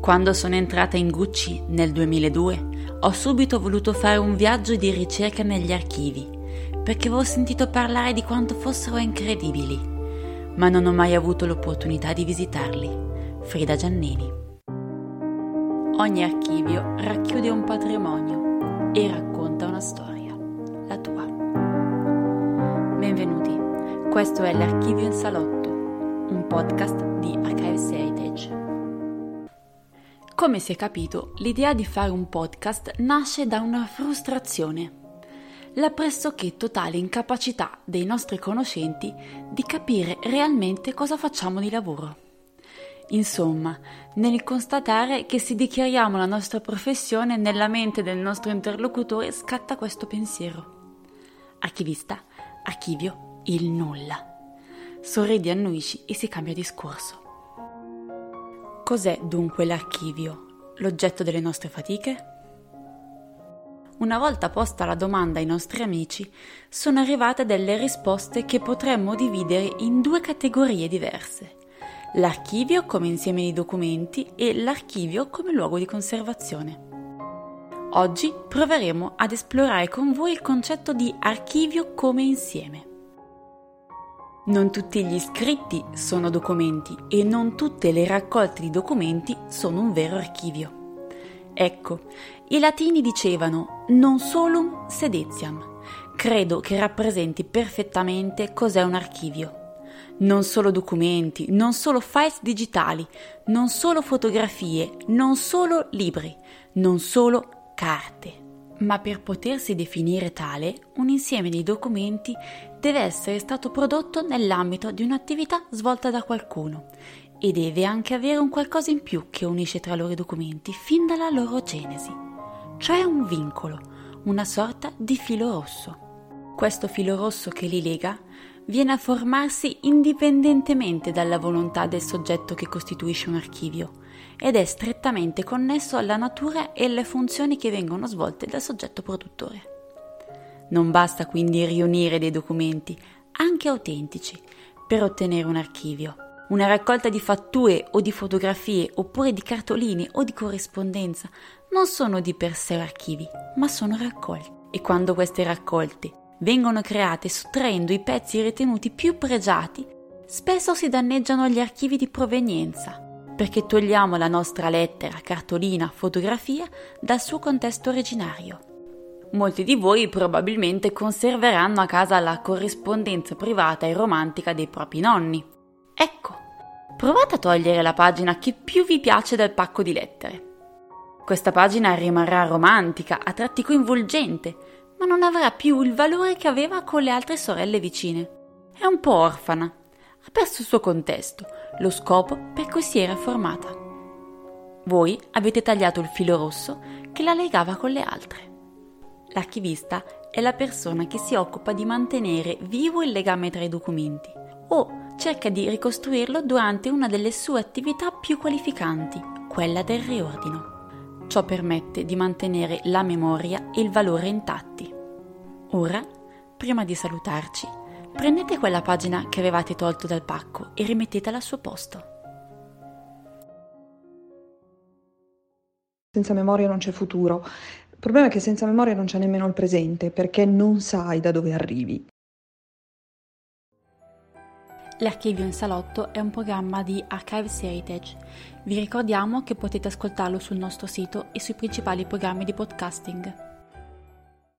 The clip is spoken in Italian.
Quando sono entrata in Gucci nel 2002, ho subito voluto fare un viaggio di ricerca negli archivi, perché avevo sentito parlare di quanto fossero incredibili, ma non ho mai avuto l'opportunità di visitarli. Frida Giannini. Ogni archivio racchiude un patrimonio e racconta una storia, la tua. Benvenuti, questo è l'Archivio in Salotto, un podcast di Archives Heritage. Come si è capito, l'idea di fare un podcast nasce da una frustrazione, la pressoché totale incapacità dei nostri conoscenti di capire realmente cosa facciamo di lavoro. Insomma, nel constatare che se dichiariamo la nostra professione nella mente del nostro interlocutore scatta questo pensiero. Archivista, archivio, il nulla. Sorridi, annuisci e si cambia discorso. Cos'è dunque l'archivio? L'oggetto delle nostre fatiche? Una volta posta la domanda ai nostri amici, sono arrivate delle risposte che potremmo dividere in due categorie diverse. L'archivio come insieme di documenti e l'archivio come luogo di conservazione. Oggi proveremo ad esplorare con voi il concetto di archivio come insieme. Non tutti gli scritti sono documenti e non tutte le raccolte di documenti sono un vero archivio. Ecco, i latini dicevano non solum sedetiam. Credo che rappresenti perfettamente cos'è un archivio. Non solo documenti, non solo files digitali, non solo fotografie, non solo libri, non solo carte ma per potersi definire tale, un insieme di documenti deve essere stato prodotto nell'ambito di un'attività svolta da qualcuno e deve anche avere un qualcosa in più che unisce tra loro i documenti fin dalla loro genesi, cioè un vincolo, una sorta di filo rosso. Questo filo rosso che li lega viene a formarsi indipendentemente dalla volontà del soggetto che costituisce un archivio ed è strettamente connesso alla natura e alle funzioni che vengono svolte dal soggetto produttore. Non basta quindi riunire dei documenti, anche autentici, per ottenere un archivio. Una raccolta di fatture o di fotografie oppure di cartoline o di corrispondenza non sono di per sé archivi, ma sono raccolte. E quando queste raccolte vengono create sottraendo i pezzi ritenuti più pregiati, spesso si danneggiano gli archivi di provenienza, perché togliamo la nostra lettera, cartolina, fotografia dal suo contesto originario. Molti di voi probabilmente conserveranno a casa la corrispondenza privata e romantica dei propri nonni. Ecco, provate a togliere la pagina che più vi piace dal pacco di lettere. Questa pagina rimarrà romantica, a tratti coinvolgente, ma non avrà più il valore che aveva con le altre sorelle vicine. È un po' orfana. Ha perso il suo contesto, lo scopo per cui si era formata. Voi avete tagliato il filo rosso che la legava con le altre. L'archivista è la persona che si occupa di mantenere vivo il legame tra i documenti o cerca di ricostruirlo durante una delle sue attività più qualificanti, quella del riordino. Ciò permette di mantenere la memoria e il valore intatti. Ora, prima di salutarci, prendete quella pagina che avevate tolto dal pacco e rimettetela al suo posto. Senza memoria non c'è futuro. Il problema è che senza memoria non c'è nemmeno il presente, perché non sai da dove arrivi. L'Archivio in Salotto è un programma di Archives Heritage. Vi ricordiamo che potete ascoltarlo sul nostro sito e sui principali programmi di podcasting.